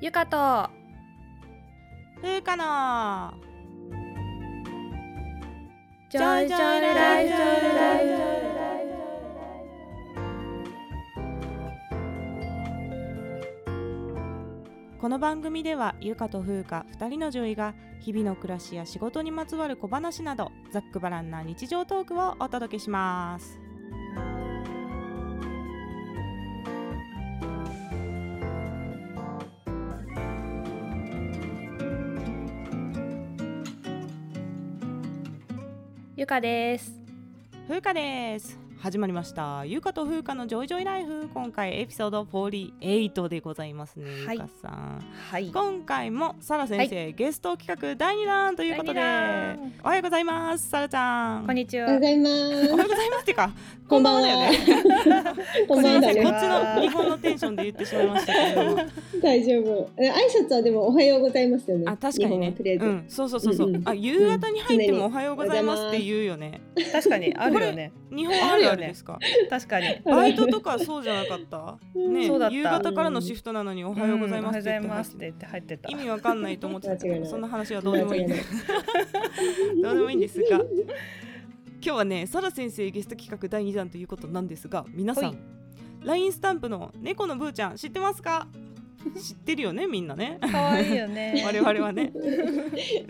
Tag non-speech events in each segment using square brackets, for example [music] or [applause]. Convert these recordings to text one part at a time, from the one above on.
ゆかと。ふうかの。ジョイジョイライフこの番組ではゆかとふうか2人の女医が日々の暮らしや仕事にまつわる小話などざっくばらんな日常トークをお届けしますかです。ふうかです。始まりました。ゆかとふうかのジョイジョイライフ。今回エピソード48でございますね、はい。ゆかさん。はい。今回もサラ先生、ゲスト企画第2弾ということで。おはようございますサラちゃん。こんにちは。おはようございまおはようございますっていうかこんばんは。だよね。す。こんばんはこっね。ちの日本のテンションで言ってしまいましたけど大丈夫。え挨拶はでもおはようございますよね。あ確かにね。日本はとりあえず。うん。そうそうそうそう、うん。うんあ夕方に入ってもうんおはようございますって言うよね。確かにあるよね。日本あるあるですか確かに。[laughs] バイトとかそうじゃなかった？ね夕方からのシフトなのにおはようございますって入ってた。[laughs] 意味わかんないと思ってた。けどそんな話はどうでもいい [laughs] どうでもいいんですが今日はねサラ先生ゲスト企画第2弾ということなんですが皆さほい。ん LINE スタンプの猫のブーちゃん知ってますか？知ってるよねみんなね。可愛いよね。[laughs] 我々はね。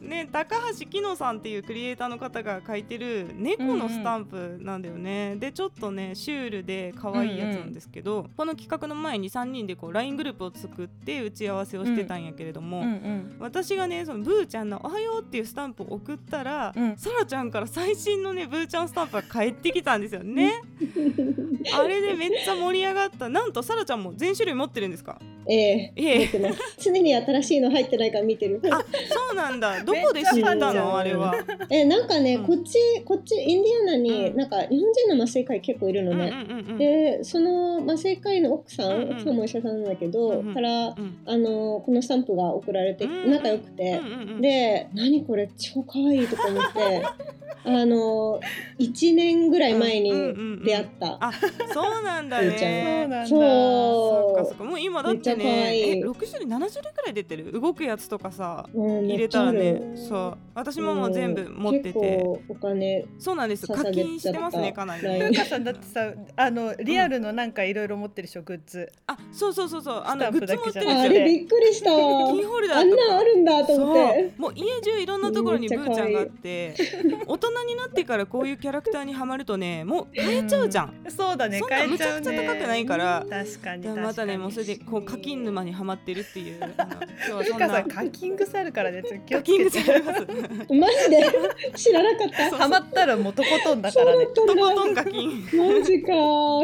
ね高橋きのさんっていうクリエイターの方が書いてる猫のスタンプなんだよね、でちょっとねシュールで可愛いやつなんですけど、この企画の前に3人でこう LINE グループを作って打ち合わせをしてたんやけれども、うんうん。私がねそのブーちゃんの「おはよう」っていうスタンプを送ったら、うん。さらちゃんから最新のねブーちゃんスタンプが返ってきたんですよね。[laughs] あれでめっちゃ盛り上がった。なんとさらちゃんも全種類持ってるんですか？ええええ。持ってます。常に新しいの入ってないから見てる。あそうなんだ。どこで知ったの？あれは。えなんかね、うん。こっちこっちインディアナに、うん。なんか日本人の麻酔科医結構いるのね。でその麻酔科医の奥さん、うんうん奥さんもお医者さんなんだけど、うんうん。からうん。あのこのスタンプが送られて、うん仲良くて。で何これ超可愛いとか思って。[laughs] あの1年ぐらい前に出会った、あそうなんだブーちゃん。ねそうなんだ。そっかそそっか。もう今だってねえ6種類7種類くらい出てる？動くやつとかさう、うん、入れたらね。そう。私ももう全部持って結て構お金そうなんです。課金してますねかなり。うかさんだってさあのリアルのなんかいろいろ持ってるでしょグッズ。あそうそうそうそう。あのグッズ持ってるあれびっくりした。わキーホルダーあんとか。なんあるんだと思って。そう。もう家中いろんなところにブーちゃんがあって。大人になってからこういうキャラクターにはまるとねもう変えちゃうじゃん、そうだねそんな変えちゃうね。むちゃくちゃ高くないから。確かにで確かに。またねもうそれでこう課金沼にはまってるっていう。あの今日はふかさそんなん課金癖あるからね気課をつけて。マジで？知らなかった。そうハマったらもうとことんだからね。とことん課金マジか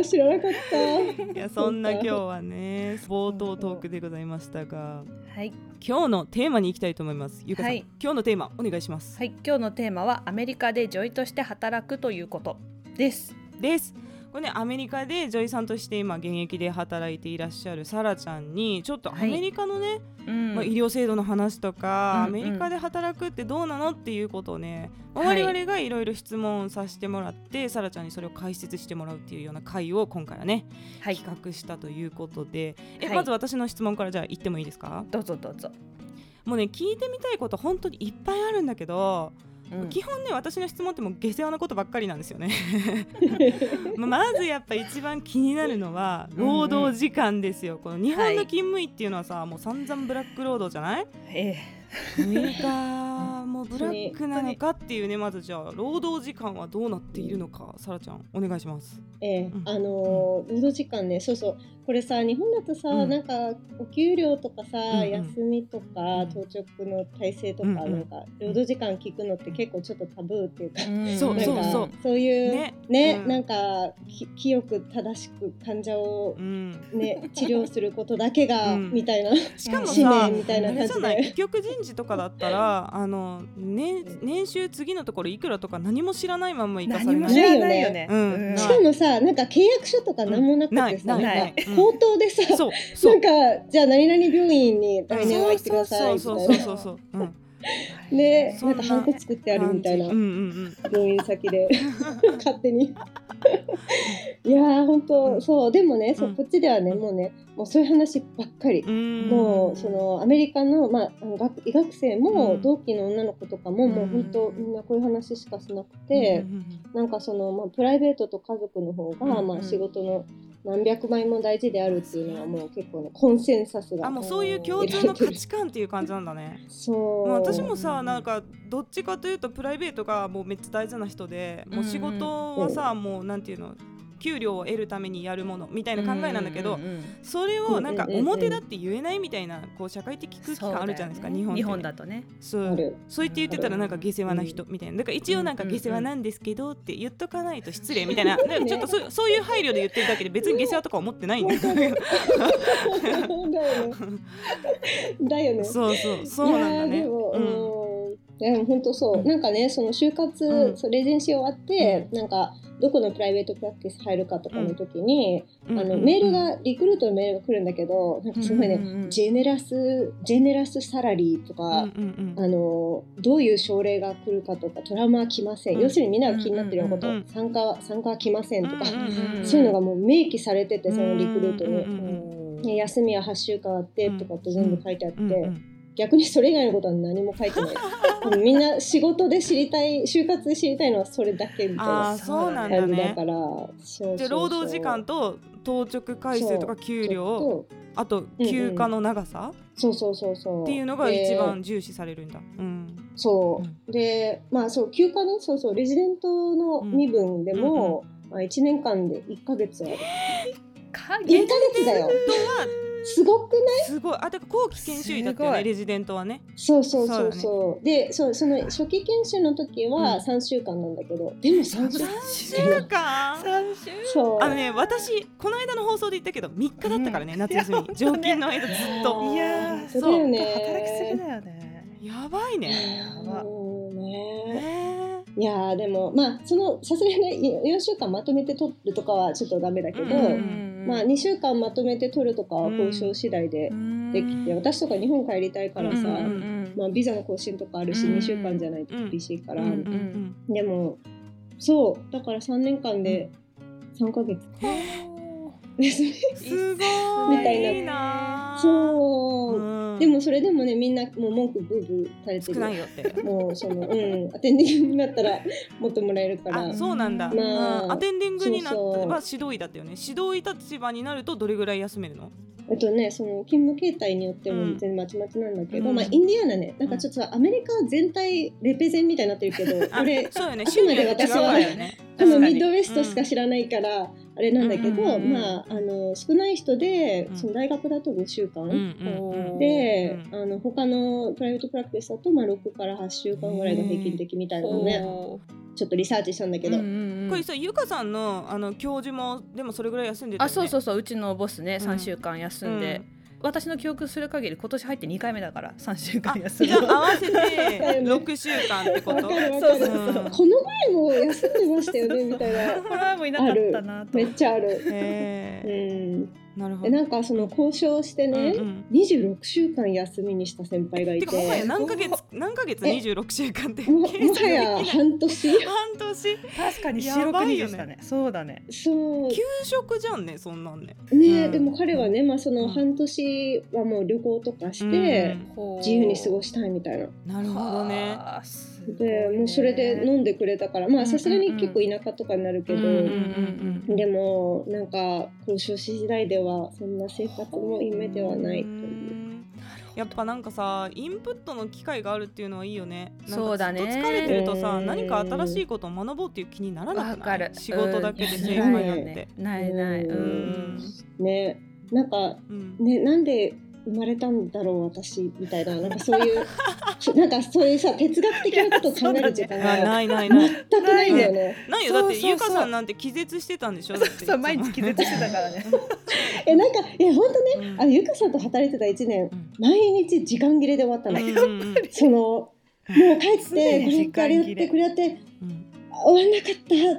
知らなかった。いやそんな今日はね冒頭トークでございましたがはい。今日のテーマに行きたいと思います。ゆかさん、はい。今日のテーマお願いします、はい。今日のテーマはアメリカで女医として働くということです。ですこれねアメリカで女医さんとして今現役で働いていらっしゃるサラちゃんにちょっとアメリカのね、うん。まあ、医療制度の話とか、うんうん。アメリカで働くってどうなのっていうことをね、我々がいろいろ質問させてもらってサラちゃんにそれを解説してもらうっていうような回を今回はね、はい。企画したということで。え、はい。まず私の質問からじゃあ言ってもいいですか？どうぞどうぞ、もうね聞いてみたいこと本当にいっぱいあるんだけど、うん、基本ね私の質問っても下世話なことばっかりなんですよね。[laughs] まずやっぱ一番気になるのは労働時間ですよ、この日本の勤務医っていうのはさ、はい、もう散々ブラック労働じゃない、ええ。6日もブラックなのかっていうねまずじゃあ労働時間はどうなっているのかさらちゃんお願いします。ええーうん、あのー、労働時間ねそうそうこれさ日本だとさ、うん、なんかお給料とかさ、うん、休みとか当直の体制とか、うん、なんか労働時間聞くのって結構ちょっとタブーっていうか、うん、そうそうそういうねね、うん、なんか清く正しく患者をね、治療することだけが、みたいなしかもさ使命みたいな感じで。結事とかだったらあの、ね、年収次のところいくらとか何も知らないまんま行かされない。何も知らないよね。うん。うん。しかもさなんか契約書とか何もなくてさ、口頭でさ、そうなんかじゃあ何々病院に来年は行ってくださいみたそういなそうそうそうそう、うん、でそんなんなかハンコ作ってあるみたいな病院先で。[laughs] 勝手に。いやー本当、うん。そうでもねそううん。こっちではね、うん。もうねもうそういう話ばっかり、うん。もうそのアメリカの,、まあ、あの学医学生も、うん。同期の女の子とかも、もううん。本当みんなこういう話しかしなくて、うんなんかその、まあ、プライベートと家族の方が、うん。まあ、仕事の何百倍も大事であるっていうのはもう結構ねコンセンサスが。あもうそういう共通の価値観っていう感じなんだね。そう、まあ、私もさなんかどっちかというとプライベートがもうめっちゃ大事な人でもう仕事はさもうなんていうの給料を得るためにやるものみたいな考えなんだけどうんうんうんそれをなんかうん。うんうんうん。表だって言えないみたいなこう社会的空気感あるじゃないですか、ね。日本日本だとね。そうそう言って言ってたらなんか下世話な人みたいなだから一応なんか下世話なんですけどって言っとかないと失礼みたいなでもちょっとそうそういう配慮で言ってるだけで別に下世話とか思ってないんだけど [laughs] だよね。[laughs] だよね。そうそう。そうなんだね。ううんんいやでも本当そう、うん。なんかねその就活、うん。そうレジデンシー終わって、なんかどこのプライベートプラクティス入るかとかの時に、うん。あのメールがリクルートのメールが来るんだけどなんかすごいね、うんうんうん。ジェネラスジェネラスサラリーとか、うんうんうん。あのどういう症例が来るかとかトラウマは来ません、うん。要するにみんなが気になってるようなこと、うんうん参加は参加は来ませんとか、うんうんそういうのがもう明記されててそのリクルートに。うんうんね休みは8週間あってとかって全部書いてあって、うんうん逆にそれ以外のことは何も書いてない。[laughs] みんな仕事で知りたい就活で知りたいのはそれだけみたいあなあそうなんだね。感じだから。じゃあ労働時間と当直回数とか給料とあと休暇の長さ？そうそうそうそう。っていうのが一番重視されるんだ。うん。でそう。でまあそう休暇ねそうそう。レジデントの身分でも、まあ、1年間で1ヶ月ある。1影ヶ月だよすごくない？すごい。あだから後期研修医だったよねレジデントはね。そうそうそうそそうでそうその初期研修の時は3週間なんだけど、でも3週間？週間。三週そう。あのね私この間の放送で言ったけど3日だったからね、夏休み。常勤の間ずっと。いやーそうだよね。働きすぎだよね。やばいね。やばうんねねいやーでもまあそのさすがにね4週間まとめて取るとかはちょっとダメだけど、うんまあ2週間まとめて取るとかは交渉次第でできて、私とか日本帰りたいからさ、まあ、ビザの更新とかあるしうん2週間じゃないと厳しいから、でもそうだから3年間で3ヶ月ですね。すごい。みたいな。そう、うん。でもそれでもねみんなもう文句ブーブーされてる。少ないよって。もうそのうんアテンディングになったらもっともらえるから。あそうなんだ、まあうん。アテンディングになってそうそう。は指導医だったよね。指導医立場になるとどれぐらい休めるの？えっとね、その勤務形態によってうんも全然まちまちなんだけど、うん。まあインディアナねなんかちょっとさアメリカ全体レペゼンみたいになってるけどあこれそうよね。あくまで私はね。このミッドウェストしか知らないから、あれなんだけど、うんうんうんまああの少ない人で、うん。その大学だと5週間、で、うんあの他のプライベートプラクティスだと、まあ、6から8週間ぐらいが平均的みたいなのね、ほちょっとリサーチしたんだけど、うこれさゆかさんのあの教授もでもそれぐらい休んでたよね？あそうそうそう。うちのボスねうん。3週間休んで、私の記憶する限り今年入って2回目だから3週間あ休んでじゃあ合わせてだよね6週間ってこと？そうそうそううん。この前も休んでましたよねみたいな。この前もいなかったなと。めっちゃある。へうえん、なるほど。でなんかその交渉してね、うんうん。26週間休みにした先輩がいて。てかもはや何ヶ月 [laughs] 何ヶ月え26週間ってもはや半年。半年。確かにや四六ばいよね。人でしたね。そうだね。そう。給食じゃんねそんなんね。ね、うん。でも彼はね、まあ、そうん。の半年はもう旅行とかして、自由に過ごしたいみたいな。なるほどねでもうそれで飲んでくれたからまあさすがに結構田舎とかになるけど、うんうんうんでもなんか交渉し次第ではそんな生活も夢ではないという。やっぱなんかさインプットの機会があるっていうのはいいよね。そうだね。ずっと疲れてるとさうん何か新しいことを学ぼうっていう気にならなくない？わかる仕事だけで正うん。解なんて、ないない、ううんん、ね。なんかうん。ねなんで生まれたんだろう私みたいななんかそういう [laughs] なんかそういうさ哲学的なことを考える時間あがないないない。全くないんだよね。ないよだってそうそうそう。ゆかさんなんて気絶してたんでしょ？だって [laughs] そう毎日気絶してたからね。[laughs] えなんかいや本当ねうん。あのゆかさんと働いてた1年うん。毎日時間切れで終わったの。うんうんうん。そのもう帰ってこれやってこれやってうん。終わんなかっ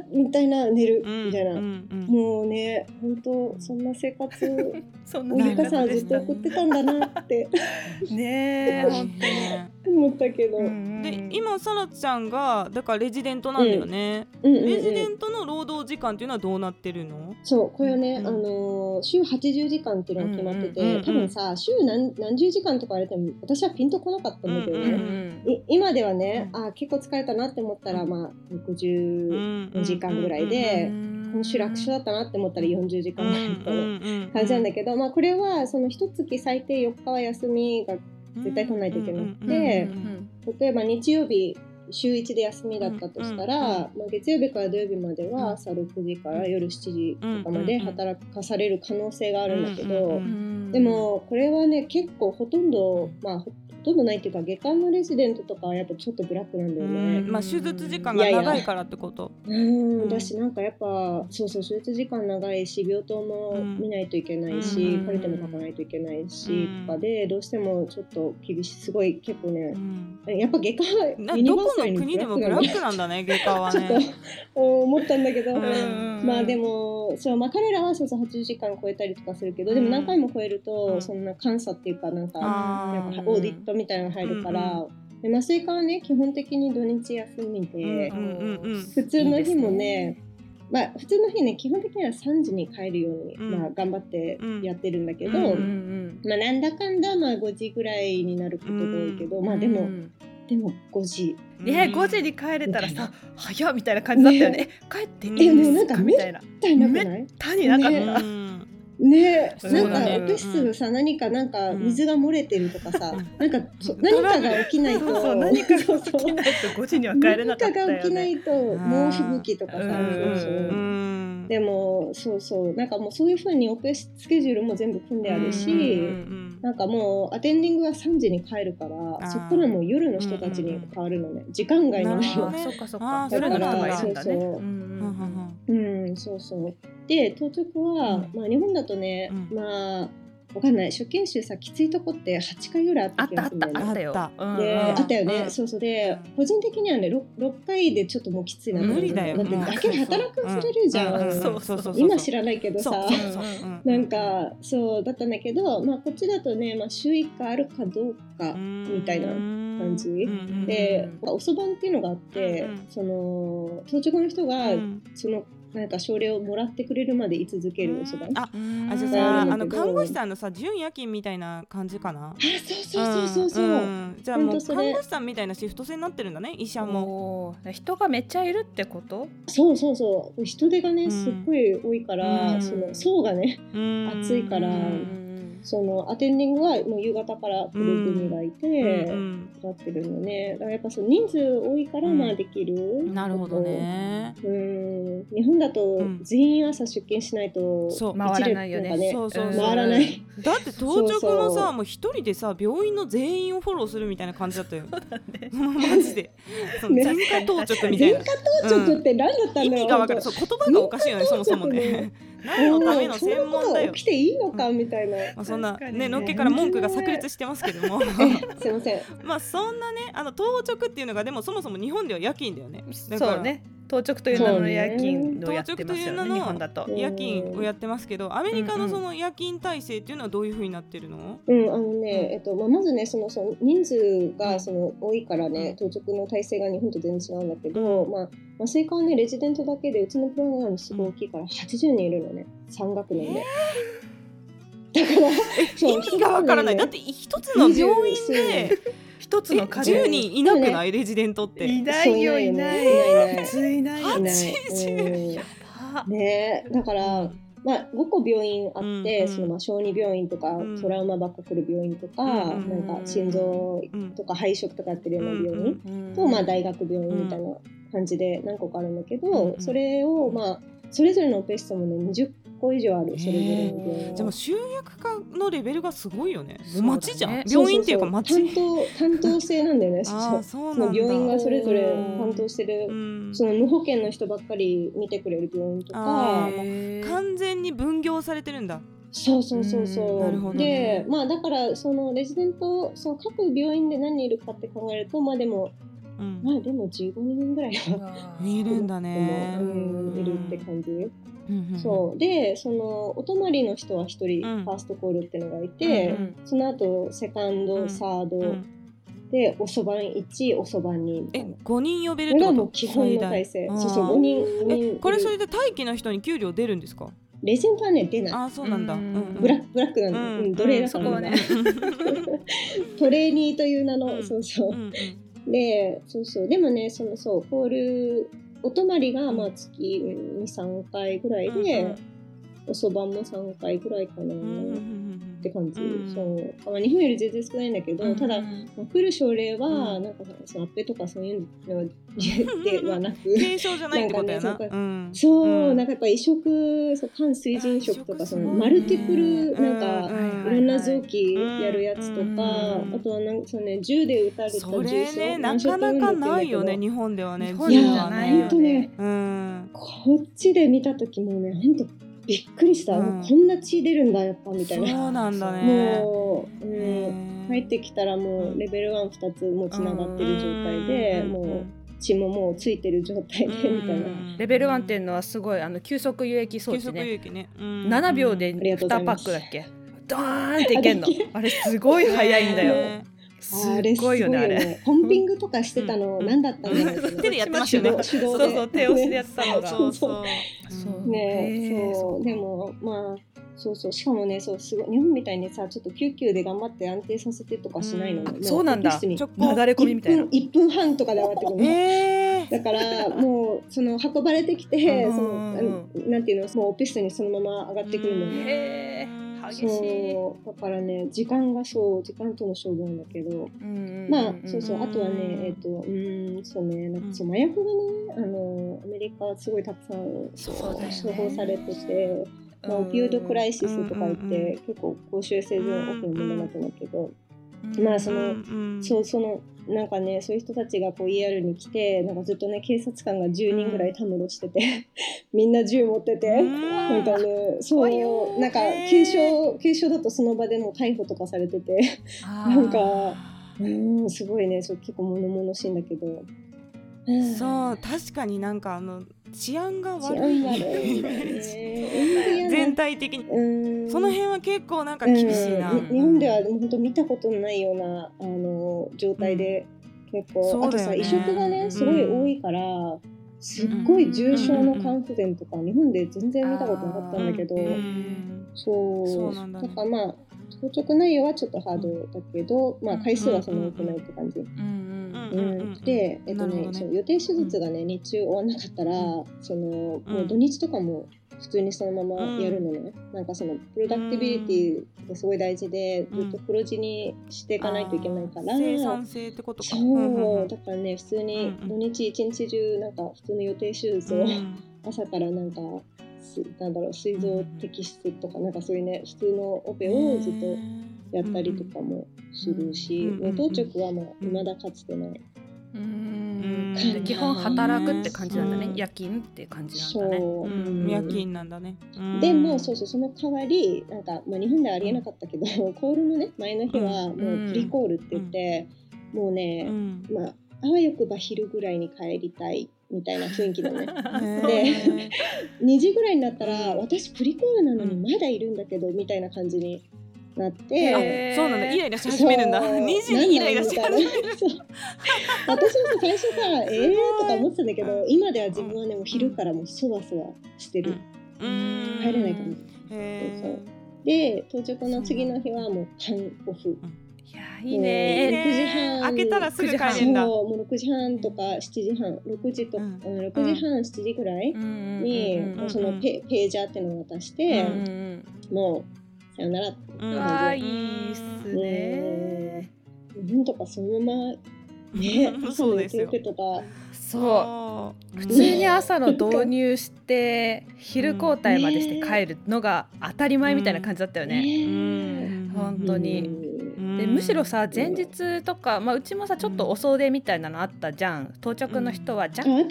たみたいな寝るうん。みたいな、うんうんもうね本当そんな生活そんなをゆかさんずっと送ってた。んだなってねえ本ね思ったけど、当うん。にで今さらちゃんがだからレジデントなんだよね、うん。うんレジデントの労働時間っていうのはどうなってるの？そうこれはね、うんあのー週80時間っていうのが決まってて、うんうんうん多分さ週何何十時間とか言われても私はピンとこなかったんだけどうんうね、ん。い今ではね、うん。あ結構疲れたなって思ったら、うん。まあ602時間ぐらいで、今週楽勝だったなって思ったら40時間みたいな感じなんだけど、まあこれはその一月最低4日は休みが絶対取らないといけなくて例えば日曜日週1で休みだったとしたら、まあ、月曜日から土曜日までうん。は朝6時から夜7時とかまで働かされる可能性があるんだけど、でもこれはね結構ほとんどまあとんどないっていうか月間のレジデントとかはやっぱちょっとブラックなんだよね。まあ手術時間が長いからってこと。うん。うん。だしなんかやっぱそうそう手術時間長いし病棟も見ないといけないし、うん。カルテも書かないといけないし、うんとかでどうしてもちょっと厳しいすごい結構ねう、ん。やっぱ外科はなユニどこのバーサルに国でもブラックなんだね外科はちょっとね思ったんだけど、うん。まあでもそう、まあ、彼らはそうそう80時間超えたりとかするけどでも何回も超えると、うん。そんな監査っていうかなんかなんかオーディットみたいなのが入るから、で麻酔科はね基本的に土日休みで、普通の日もねまあ普通の日ね基本的には3時に帰るように、うん。まあ、頑張ってやってるんだけど、まあ、なんだかんだまあ5時ぐらいになることが多いけど、まあでも、うんでも5時。ね5時に帰れたらさ早っみたいな感じだったよね。え帰っていいんですな。んかかみたいな絶対なくない他になかっね。たうん。ね。なんかオペ室さ、何かなんか水が漏れてるとかさ、うん。なんかそ何かが起きないと。そうそう何かが [laughs] そうそう。起きないと5時には帰れなかったよ何かが起きなねいと猛吹雪とかさ、うん。そうそううんでもそうそうなんかもうそういうふうにオペスケジュールも全部組んであるし、うんうんなんかもうアテンディングは3時に帰るからー。そこからもう夜の人たちに変わるのね、時間外のなるほどね。あそっかそっか。夜の人がいるんだね。そうそう。うんそうそう。で当直は、うん。まあ日本だとね、うん。まあわかんない。初研修さきついとこって8回ぐらいあった気あったあっがするんだよね。たあったよ。あったうん。で、うん。あったよね、うん。そうそう。でうん個人的にはね 6, 6回でちょっともうきついなと思う。無理だよだってだけで働かされるじゃん、うん。うんそうそうそう。今知らないけどさ。そう。そう。そううん。なんかそうだったんだけど、まあ、こっちだとね、まあ、週1回あるかどうかみたいな感じ。うん。で、おそばんっていうのがあって、その当直の人が、うん。そのなんか症例をもらってくれるまで居続けるおそばん、あうんあじゃあうさん。あの看護師さんのさ準夜勤みたいな感じかな？あそうそうそうそうそう、んん。じゃあもう看護師さんみたいなシフト制になってるんだね医者も。人がめっちゃいるってこと？そうそうそう。人手がねうん。すっごい多いから、うん。その層がねうん。暑いからうんそのアテンディングはもう夕方から来る組がいて、うんなってるのね。だからやっぱその人数多いからうん。まあできる、うんなるほどね。うん。日本だとうん。全員朝出勤しないとそう。回らないよね。そうそう回らない。だって当直のさもう一人でさ病院の全員をフォローするみたいな感じだったよ。そうだね。マジで。全科当直みたいな。全科当直って何だったんだろう、意味がわかる。そう。言葉がおかしいよねそもそもね何のための専門だよ。起きていいのかみたいな、まあそんなね。ねのっけから文句が炸裂してますけども。すいません。[laughs] まあそんなねあの当直っていうのがでもそもそも日本では夜勤だよね。だからそうね当直という名の夜勤をやってますよね当直という名の日本だとうん夜勤をやってますけどアメリカのその夜勤体制っていうのはどういうふうになってるの？うん、あのね、えっとまあ、まずねそのその人数がその多いからね、う当直の体制が日本と全然違うんだけど、まあ、麻酔科はねレジデントだけでうちのプログラムすごい大きいから80人いるのね3学年で。だから意味がわからない。だって一つの病院で一つえの数10人いなくない？レジデントって。いないよいない。いないよね普通いないよ。いない80うんば。ねだから、まあ、5個病院あって、うんそのまあ小児病院とか、うん。トラウマばっか来る病院とか、うんなんか心臓うんとか肺食とかやってるような病院、うんうんと、まあ、大学病院みたいな感じで何個かあるんだけど、うんそれをまあそれぞれのオペ室もね20個以上あるそれぞれの病院は。じゃあもう集約化のレベルがすごいよね。町じゃん、そうそうそう。病院っていうか町担当担当制なんだよね。[laughs] あそう。あそうそなん病院がそれぞれ担当してる、うん。その無保険の人ばっかり見てくれる病院とか。完全に分業されてるんだ。そうそうそうそう、うん。なるほどでねまあだからそのレジデントその各病院で何人いるかって考えるとまあでもうん。まあでも15人ぐらいはいるんだね。[laughs] うんいるって感じ。うんうんそう。でそのお泊まりの人は一人うん。ファーストコールっていうのがいて、うんその後セカンド、うん。サード、うん。でおそばん1おそばん2みたいえな。五人呼べるってこと？もう基本の体制。そうそうあー5人5人これそれで待機の人に給料出るんですか？レジェンドはね出ない。あーそうなんだ、うんうんうん。ブラックブラックなんだ、うん。うん、奴隷だから、ね。トレーニーという名の、うん。そうそう。うんうん。でそうそう。でもねそのそうコールお泊まりがまあ月23回ぐらいで、おそばも3回ぐらいかな、って感じ、うん。そう。まあ日本より全然少ないんだけど、うん。ただ、うん。まあ、来る症例は、うん。なんかそのアッペとかそういうのではなく [laughs] 軽症じゃないってことやな。なんかねうん。そう、ん。なんかやっぱ移植そう肝水腎食とかそのマルティプルなんか、うんいろんな臓器やるやつとか、うん。あとはなんかその、ね、銃で撃たれたそ重症れねなかなかないよね日本ではね日本じゃないやほんとねうん。こっちで見た時もねほんとびっくりした、うん。こんな血出るんだやっぱみたいそうな。なんだね。もう、うん。入ってきたらもうレベル12つもつながってる状態で、うん。もう血ももうついてる状態でみたいな。レベル1っていうのはすごいあの急速輸液装置ね。ね、うん。7秒でありがとうござ2パックだっけ？ドーンっていけんの。あれすごい早いんだよ。ねすあれっごいよねあれ。ポンピングとかしてたのうん。何だったん。だ手でやってましたよね。手動そうそう手押しでやってたのが。そうそう。そうねそう。でもまあそうそう。しかもねそうすごい日本みたいにさちょっと救急で頑張って安定させてとかしないの、そうなんだ。オペ室に。直なだれ込みみたいな。1分 ,1 分半とかで上がってくるの、えー。だからもうその運ばれてきて、うん。そのなんていうのもうオペ室にそのまま上がってくるの。ね、へー激しい。そうだからね時間がそう時間との勝負なんだけど、うんまあそうそうあとはねうんえっ、とうーんそうねなんかそう麻薬がねあのアメリカすごいたくさんそう処方されてて、まあ、オピオイドクライシスとか言って、結構公衆衛生上大きな問題になってるんだけど、うん。まあそのうん。そうそのなんかねそういう人たちがこう ER に来てなんかずっとね警察官が10人ぐらいたむろしてて [laughs] みんな銃持ってて。うんなんかね、そう、なんか軽症、軽症だとその場でもう逮捕とかされてて、なんかうん、すごいね、そう結構物々しいんだけど。そう確かになんかあの治安が治悪い安悪い。[laughs] 全体的に。うん。その辺は結構なんか厳しいな、うん。日本では本当見たことのないようなあの状態で、結構、あとさ移植がねすごい多いから、すっごい重症の肝不全とか、日本で全然見たことなかったんだけど、そう。だね。からまあ当直内容はちょっとハードだけど、まあ回数はそんな多くないって感じ。で、えっとねね。そう予定手術がね、日中終わんなかったら、そのもう土日とかも普通にそのままやるのね、なんかそのプロダクティビリティがすごい大事で、うん。ずっと黒字にしていかないといけないから、生産性ってことか。そう、んんだからね普通にうんうん。土日一日中なんか普通の予定手術を、うん。朝からなんかすなんだろう膵臓摘出とかなんかそういうね普通のオペをずっとやったりとかもするし、うんうんね当直はまあ未だかつてない。うん。うん。基本働くって感じなんだね。うん。夜勤って感じなんそう、だね夜勤なんだね、うん。でもそうそうその代わりなんか、まあ、日本ではありえなかったけど、[laughs] コールのね前の日はもうプリコールって言って、もうね、うん。まああわよくば昼ぐらいに帰りたいみたいな雰囲気だね。[laughs] へで [laughs] 2時ぐらいになったら私プリコールなのにうんまだいるんだけどみたいな感じになっー。て。あそうなんだイライラし始めるんだ。そう。2時にイライラし始める。私もさ最初さえーとか思ってたんだけど今では自分はねもう昼からもうそわそわしてる、うん。入れないかなへそうで到着の次の日はもう半オフ。いやいいーね6時半。開けたらすぐ帰そうれんだ。もう6時半とか7時半。6時と、ううん。ん、6時半7時ぐらいに、うん。うん。そのペページャーっていうのを渡して、うん。うん。もうさよなら。ってうん。うんあーいいっすね。ねなん。とかそのままね朝の予そうですよ。定とかそう。う。普通に朝の導入して昼交代までして帰るのが当たり前みたいな感じだったよね。ん。本当に。うんでむしろさ前日とか、まあ、うちもさちょっと遅出みたいなのあったじゃん。到着の人は若干、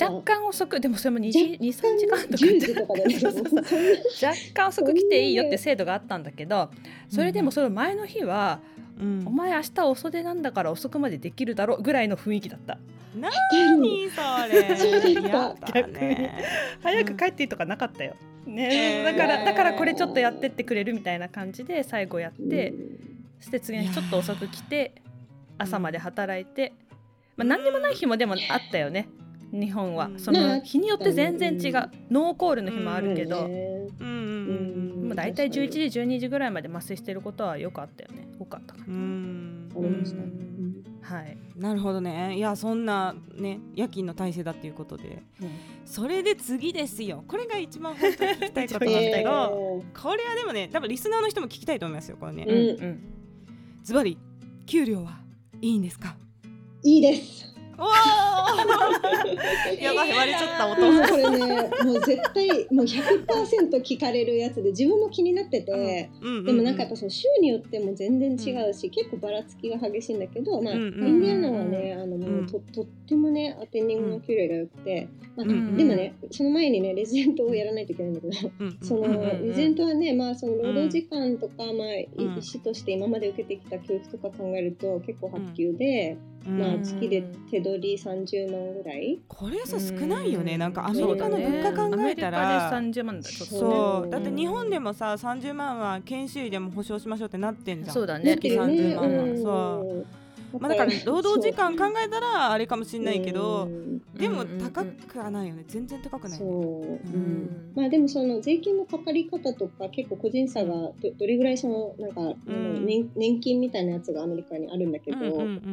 若干遅くでもそれも2時若23時間とか10時とかでね。[laughs] そうそうそう。若干遅く来ていいよって制度があったんだけどそれでもその前の日はお前明日お袖なんだから遅くまでできるだろぐらいの雰囲気だった。なにそれ？そうだった逆に早く帰っていいとか。なかったよ、ね、だからだからこれちょっとやってってくれるみたいな感じで最後やってそして次の日ちょっと遅く来て朝まで働いて、まあ、何でもない日もでもあったよね。日本は。その日によって全然違う、ノーコールの日もあるけど、うん。もう大体11時12時ぐらいまで麻酔してることはよくあったよね多かったかな。うん。ありましたはい、なるほどね。いやそんなね夜勤の体制だっていうことで、うん、それで次ですよ。これが一番本当に聞きたいことなんだけど [laughs] これはでもね多分リスナーの人も聞きたいと思いますよこれねズバリ給料はいいんですか？いいです。やばい割れちゃった音。これねもう絶対もう100%聞かれるやつで自分も気になってて、でもなんかやっぱその州によっても全然違うし、結構ばらつきが激しいんだけど、まあインディアナはねあのもうととってもねアテンディングの給料が良くて、まあ、でもねその前にねレジデントをやらないといけないんだけど、そのレジデントはねまあその労働時間とか、まあ医師として今まで受けてきた教育とか考えると結構発給で。まあ月で手取り30万ぐらい。これさ少ないよね。なんかアメリカの物価考えたら、ね、30万だそう。だって日本でもさ30万は研修医でも保証しましょうってなってんじゃん。そうだね。月30万は、そうまあ、だから労働時間考えたらあれかもしれないけど、でも高くはないよね。全然高くない、ね、そう、うん。まあでもその税金のかかり方とか結構個人差がどどれぐらいそのなんか、うん、年年金みたいなやつがアメリカにあるんだけど、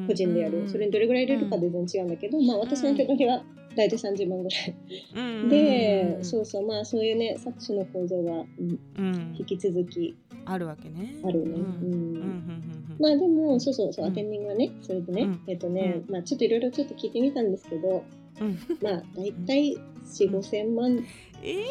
個人でやる。それにどれぐらい入れるかで全然違うんだけど、まあ私の手取りは大体30万ぐらい、でそうそう。まあそういうね搾取の構造が、うん、引き続きあるわけね。あるね。まあでもそうそうそう、アテンディングはねそれでね、えっとね、まあちょっといろいろちょっと聞いてみたんですけど、まあ大体4 5千万。え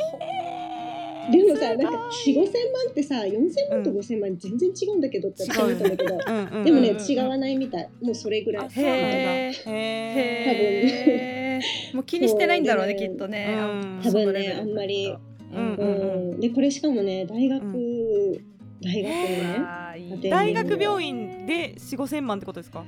ー、でもさなんか4 5千万ってさ4千万と5千万全然違うんだけどって思ったんだけど、でもね違わないみたい。もうそれぐらい。へえ。多分。もう気にしてないんだろうねきっとね。多分ねあんまり。うんでこれしかもね大学。大学ね大学病院で4 5千万ってことですか、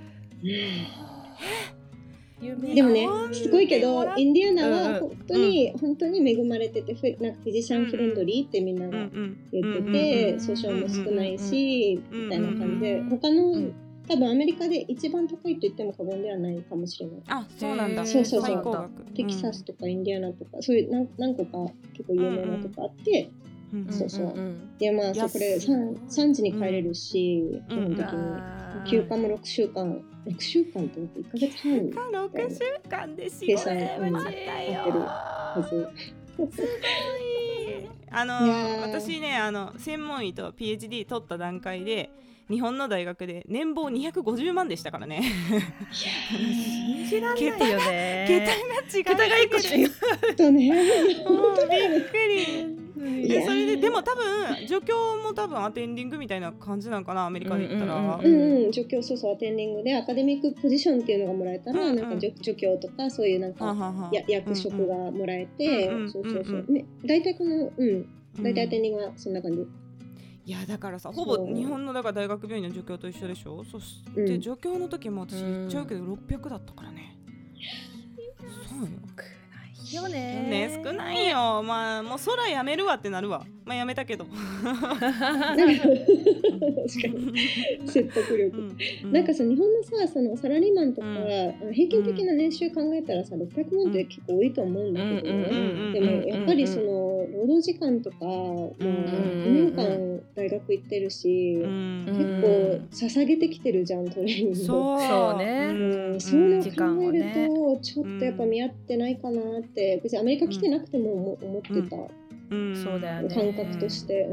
でもねすごいけどインディアナは本当に、うん、本当に恵まれててなんかフィジシャンフレンドリーってみんなが言ってて訴訟も少ないしみたいな感じで他の多分アメリカで一番高いと言っても過言ではないかもしれない。あ、そうなんだ。そうそうそう。テキサスとかインディアナとか、そういう何何個か結構有名なとこあって、そうそう。でまあこれ 3, 3時に帰れるし、基本的に休暇も6週間6週間って1か月半6週間で仕事でもらったよはず。あの私ねあの専門医と PhD 取った段階で日本の大学で年俸250万でしたからね。信じらんないよね。桁が違う。桁が一個違う。とね。[laughs] びっくり。でそれででも多分助教も多分アテンディングみたいな感じなんかなアメリカで言ったら。うん、うん、助教そうそうアテンディングでアカデミックポジションっていうのがもらえたら、うんうん、なんか助助教とかそういうなんかや役職がもらえて、そうそうそう。ね大体このうん。大体アテンディングはそんな感じ。いやだからさほぼ日本のだから大学病院の助教と一緒でしょ？そして、助教の時も私言っちゃうけど600だったからね。そうよよね。ね少ないよ。まあもう空やめるわってなるわ。まあやめたけど。[laughs] 確かに。説得力、うんうん、なんかさ日本のさそのサラリーマンとか、うん、平均的な年収考えたらさ600万って結構多いと思うんだけどねでもやっぱりその労働時間とかもう2年間大学行ってるし、結構捧げてきてるじゃんトレーニングそうね、うん、そういうのを考えると、ちょっとやっぱ見合ってないかなって別にアメリカ来てなくても思ってた。そうだよね。感覚として、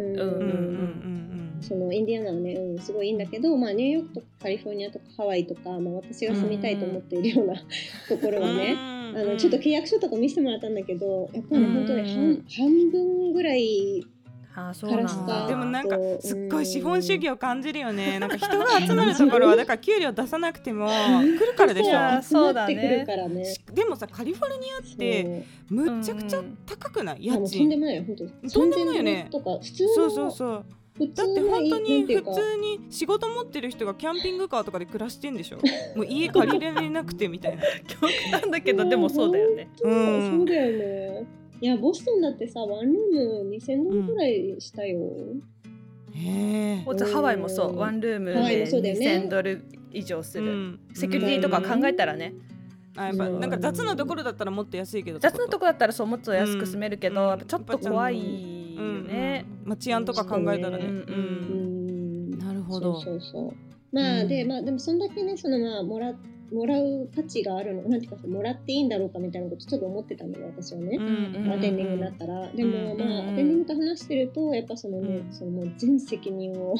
そのインディアナはね、うん、すごいいいんだけど、まあ、ニューヨークとかカリフォルニアとかハワイとか、まあ、私が住みたいと思っているようなところはね、あのちょっと契約書とか見せてもらったんだけどやっぱり、ね、本当に半半分ぐらいあそうなんだ。でもなんかすっごい資本主義を感じるよね。なんか人が集まるところはだから給料出さなくても来るからでしょ。そうだねでもさカリフォルニアってむちゃくちゃ高くない家賃とんでもない本当とんでもないよねとか普通そう。そう。そう。だって本当に普通に仕事持ってる人がキャンピングカーとかで暮らしてんでしょもう。家借りられなくてみたいな極端だけどでもそう。だよねう。んそう。だよねいやボストンだってさワンルーム2000ドルぐらいしたよ、へえハワイもそう。ワンルームでもそうだよね。2000ドル以上する、うん。セキュリティとか考えたらね、あやっぱう。んなんか雑なところだったらもっと安いけど雑なと。こだったらそうもっと安く住めるけど、うん。やっぱちょっと怖いよね、うんうんまあ、治安とか考えたらね、うん。なるほど。そうそうそう。まあ、うん。でまあでもそんだけねそのまあもらもらう価値があるのなんていうかもらっていいんだろうかみたいなことちょっと思ってたのよ私はね、うんアテンディングになったら、でも、うんまあ、アテンディングと話してるとやっぱそのね、うん。そのもう全責任をう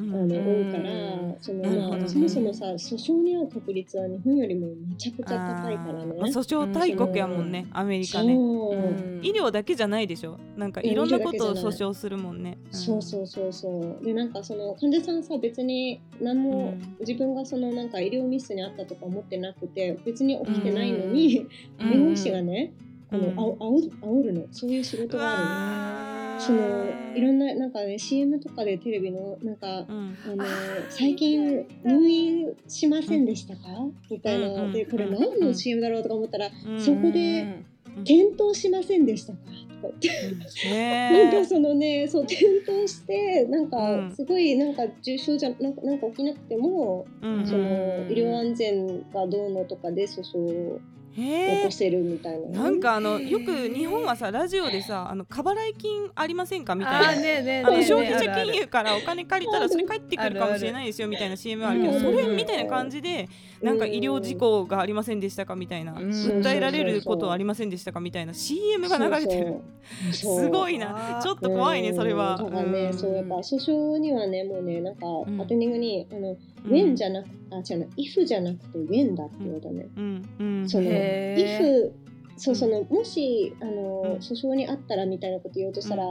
あん。の負うから、そのまあ、そもそもさ訴訟に遭う確率は日本よりもめちゃくちゃ高いからね。訴訟大国やもんね、アメリカね、そう、うん。医療だけじゃないでしょ。なんかいろんなことを訴訟するもんね、そうそうそうそう。でなんかその患者さんさ別に何もうん。自分がそのなんか医療ミスにあったとか思ってなくて別に起きてないのに、うん。[laughs] 弁護士がねこのうん。あおあお煽るのそういう仕事うがあるの。そのいろんななんかね CM とかでテレビのなんかうん。あの最近入院しませんでしたか？みたいな、うんでこれ何の CM だろうとか思ったら、うんそこでうん転倒しませんでしたか？とか言って、なんかそのねそう転倒してなんうかん。すごいなんか重症じゃなんかなんか起きなくても、うんその医療安全がどうのとかで訴訟を起こせるみたいなね、なんかあのよく日本はさラジオでさあの過払い金ありませんかみたいな。消費者金融からお金借りたらそれ返ってくるかもしれないですよみたいな CM あるけどうんそれみたいな感じでなんか医療事故がありませんでしたかみたいな。うん。訴えられることはありませんでしたかみたいな。CM が流れてる。すごいな。ちょっと怖いねそれは。うん。だからね、うん。そうやっぱ訴訟にはねもうねなんかん。アテンディングに、あのうん when じゃなくあ違うな if じゃなくて when だって言うんうんその if そうそのもしあの、うん。訴訟にあったらみたいなこと言おうとしたら、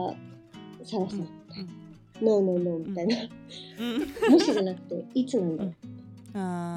さらさ、うん no no no みたいな、うん。[laughs] もしじゃなくていつなんだ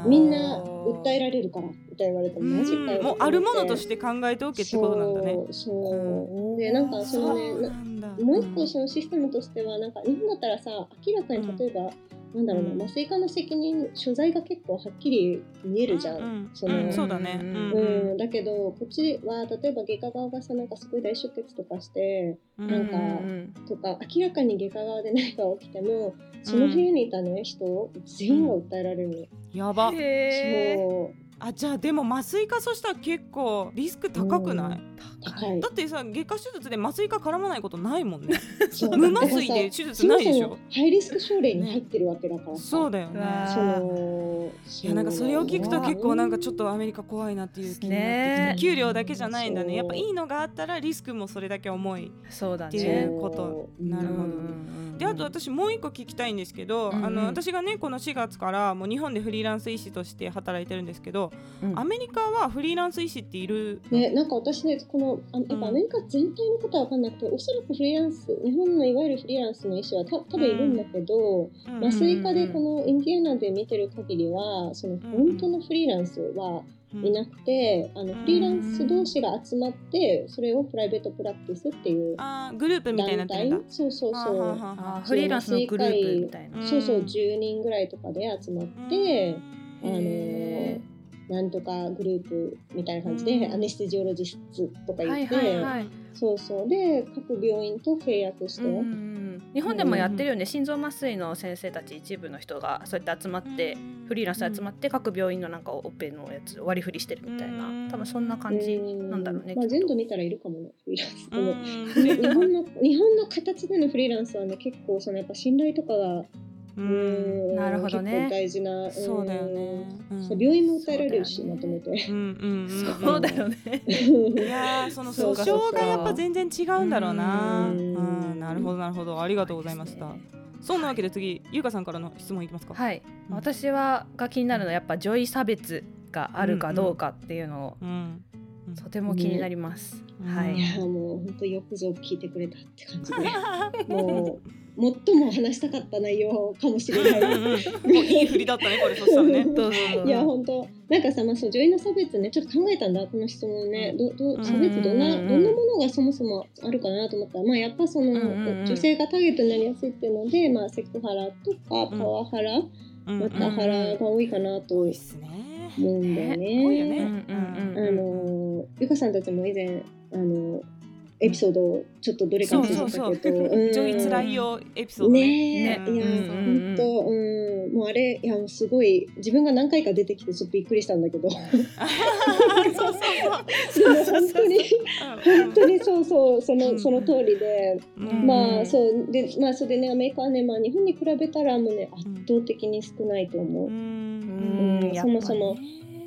みんな訴えられるからみたいな言われてマジかようんもうあるものとして考えておけってことなんだね。そうそうでなんかそのねなもう一個そのシステムとしてはなんか日本だったらさ明らかに例えば、なんだろうな、うん。麻酔科の責任所在が結構はっきり見えるじゃん。うんそのうんそうだね。ううん。ん、だけどこっちは例えば外科側がさなんかすごい大出血とかしてうんなんかうん。とか明らかに外科側で何か起きてもその部屋にいたね人全員が訴えられるの、やば。そうあじゃあでも麻酔科そしたら結構リスク高くない、高い。だってさ外科手術で麻酔科絡まないことないもんね。そう。無麻酔で手術ないでしょ？ハイリスク症例に入ってるわけだからさ、そうだよね。いやなんかそれを聞くと結構なんかちょっとアメリカ怖いなっていう気になってきね。て給料だけじゃないんだね。やっぱいいのがあったらリスクもそれだけ重いそうだっていねうこと。なるほど。うんであと私もう一個聞きたいんですけど、うんうん。あの私がねこの4月からもう日本でフリーランス医師として働いてるんですけど、うん。アメリカはフリーランス医師っている。ね、なんか私ね、このあやっぱアメリカ全体のことは分かんなくて、おそらくフリーランス、日本のいわゆるフリーランスの医師はた多分いるんだけど、うん。麻酔科でこのインディアナで見てる限りは、その本当のフリーランスはいなくて、あのフリーランス同士が集まって、それをプライベートプラクティスっていうあーグループみたいにな団ってるんだ。体、そうそうそう。フリーランスのグループみたいな。うんそうそう10人ぐらいとかで集まって、あのへなんとかグループみたいな感じで、うん。アネステジオロジストとか言って、はいはいそうそう。で各病院と契約して、うんうん日本でもやってるよね。心臓麻酔の先生たち一部の人がそうやって集まってフリーランスで集まって各病院のなんかオペのやつ割り振りしてるみたいな。多分そんな感じなんだろうねまあ、全部見たらいるかもねフリーランス。でも、うん日本の日本の形でのフリーランスはね結構そのやっぱ信頼とかがうん。うんなるほどね。大事な、んそうだよね。病院も訴えられるし、そうだよね。まとめて。うんうんうんそうだよね。いやーその訴訟がやっぱ全然違うんだろうな。ううん。ん、なるほどなるほど。ありがとうございました。そんなわけで次ゆうかさんからの質問いきますか。はい。うん。私はが気になるのはやっぱ女医差別があるかどうかっていうのをうん。とても気になります、ねはい。いやもう本当よくぞ聞いてくれたって感じで。[laughs] もう最も話したかった内容かもしれない。いい振りだったねこれそしたらね。いや本当。なんかさまあそう女優の差別ねちょっと考えたんだこの質問ね。どど差別どんな、うんどんなものがそもそもあるかなと思ったらまあやっぱその、女性がターゲットになりやすいっていうのでまあセクハラとかパワハラ、うんまたハラが多いかなと思。うんだよね。あのゆかさんたちも以前あのエピソードをちょっとどれか忘れそうそう。たけど、う。ん。女医つらいよエピソードね。ねえ、いや、ねうん本当、うん、もうあれ、いや、もうすごい、自分が何回か出てきて、ちょっとびっくりしたんだけど。で [laughs] そうそうも本当に。[laughs] 本当にそうそう、その、うん。その通りで。うん。まあ、そう、で、まあ、それでね、アメリカはね、まあ、日本に比べたら、もうね、圧倒的に少ないと思う。うん。そもそも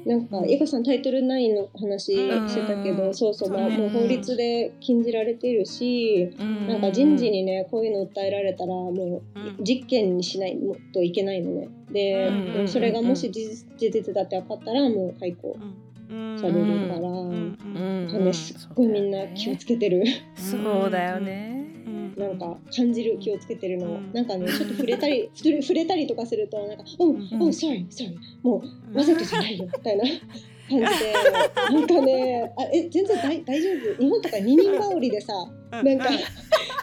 なんか、ゆかさんタイトル9の話してたけど、うん。そうそう、まあ、そうね。もう法律で禁じられているし。なんか人事にねこういうの訴えられたらもううん。実験にしないといけないのね。で、それがもし事実事実だって分かったらもう解雇うんされるから、うん。あのすっごいみんな気をつけてる、そうだよね。な。んか感じる気をつけてるの。を、うん。なんかねちょっと触れたり [laughs] 触れ触れたりとかするとなんか「おう、うん。おう sorry sorry もうわざとじゃないよ」みたいな感じで。なんかねあえ全然大大丈夫？日本とか二人羽織でさなんか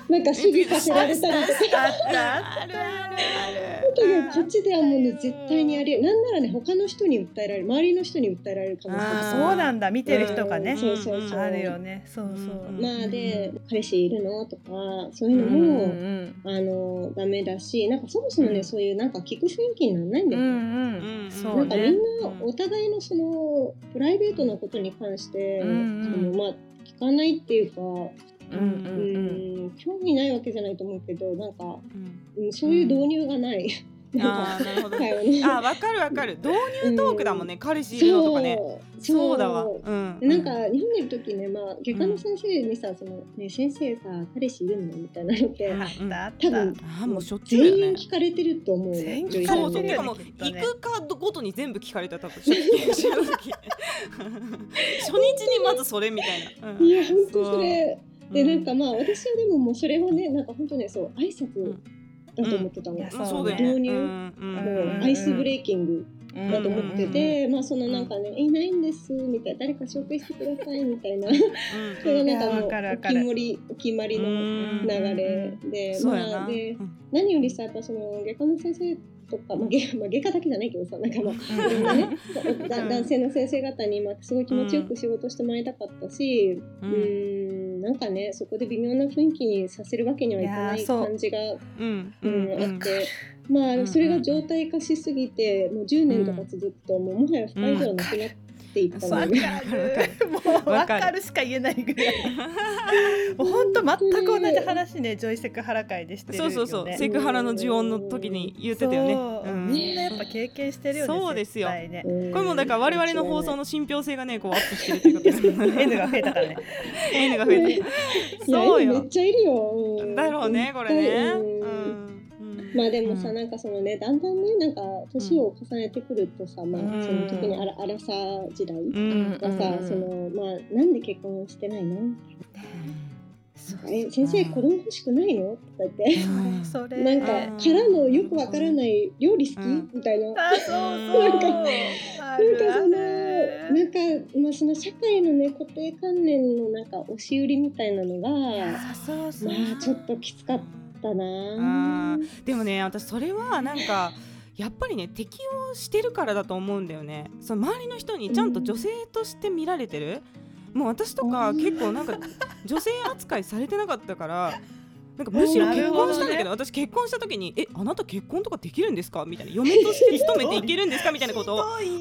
なんか主義させられたりとか。あった。あるある。ある。こっちではもうね絶対にありなんならね他の人に訴えられる周りの人に訴えられる可能性そうなんだ。見てる人がね。うん。そうそうそう。あるよね。そうそう。うん。まあで彼氏いるのとかそういうのうんも、うん。あのダメだしなんかそもそもね、うん。そういうなんか聞く雰囲気にならないんだうんよ、なんかみんね。なお互いのそのプライベートなことに関して、そのまあ聞かないっていうか、うんううん。ん、興味ないわけじゃないと思うけどなん。か、うん、そういう導入がない、なん。あなるほどね会話に。あわかるわかる導入トークだもん。ね彼氏いるのとかねそうそうだわうん。なん。か日本にいる時ね、まあ、外科の先生にさ、そのね、先生さ彼氏いるのみたいなのって、あったあった。多分あもうしょっちゅうだ全員聞かれてると思う全員女優そうそうさん。ねてかもうきっとね行くかごとに全部聞かれた多分初日初日にまずそれみたいな、いや本当それでうなんかまあ私はでももうそれはねなんか本当ねそう挨拶だと思ってたの、うん。導入。もうアイスブレイキングうんだと思ってて、まあそのなんかね「いないんです」みたいな「誰か紹介してください」みたいな。[laughs] それがなんかもうお決まりお決まりの流れで、まあでうん。何よりさやっぱその外科の先生とか、まあ、外まあ外科だけじゃないけどさなんかまあいろんなね [laughs] だ男性の先生方にまあすごい気持ちよく仕事してもらいたかったし、ううんん、なんかねそこで微妙な雰囲気にさせるわけにはいかない感じが、うんあって。まうんあそれが状態化しすぎてもう10年とか続くともうもはや不快ではなくなっていったわかる。もうわかるしか言えないぐらい。[laughs] もう本当全く同じ話ね、ジョイセクハラ会でしてね。そうそうそうセクハラの呪音の時に言ってたよねみんなやっぱ経験してるよね。そうですよね。うんこれもだから我々の放送の信憑性がねこうアップ [laughs] してるっていうことです N が増えたからね。[laughs] N が増えていやそうよめっちゃいるよ、うんだろうねこれねうんうんまあでもさ、うん。なんかそのねだんだんねなんか年を重ねてくるとさ、まうん。あその時にアラアラサー時代うん。がさ、うん。そのまあなんで結婚してないの？え先生子供欲しくないの？とか言って。うん。なんかからのよくわからない料理好き、うん。みたいな。なんかあなんかそのなんか、まあ、その社会のね固定観念のなんか押し売りみたいなのがそうそうまあちょっときつかったな。あでもね私それはなんかやっぱりね適応してるからだと思うんだよね。その周りの人にちゃんと女性として見られてる、もう私とか結構なんか女性扱いされてなかったからなんかむしろ結婚したんだけど私結婚した時に「えあなた結婚とかできるんですか?」みたいな「嫁として勤めていけるんですか?」みたいなことを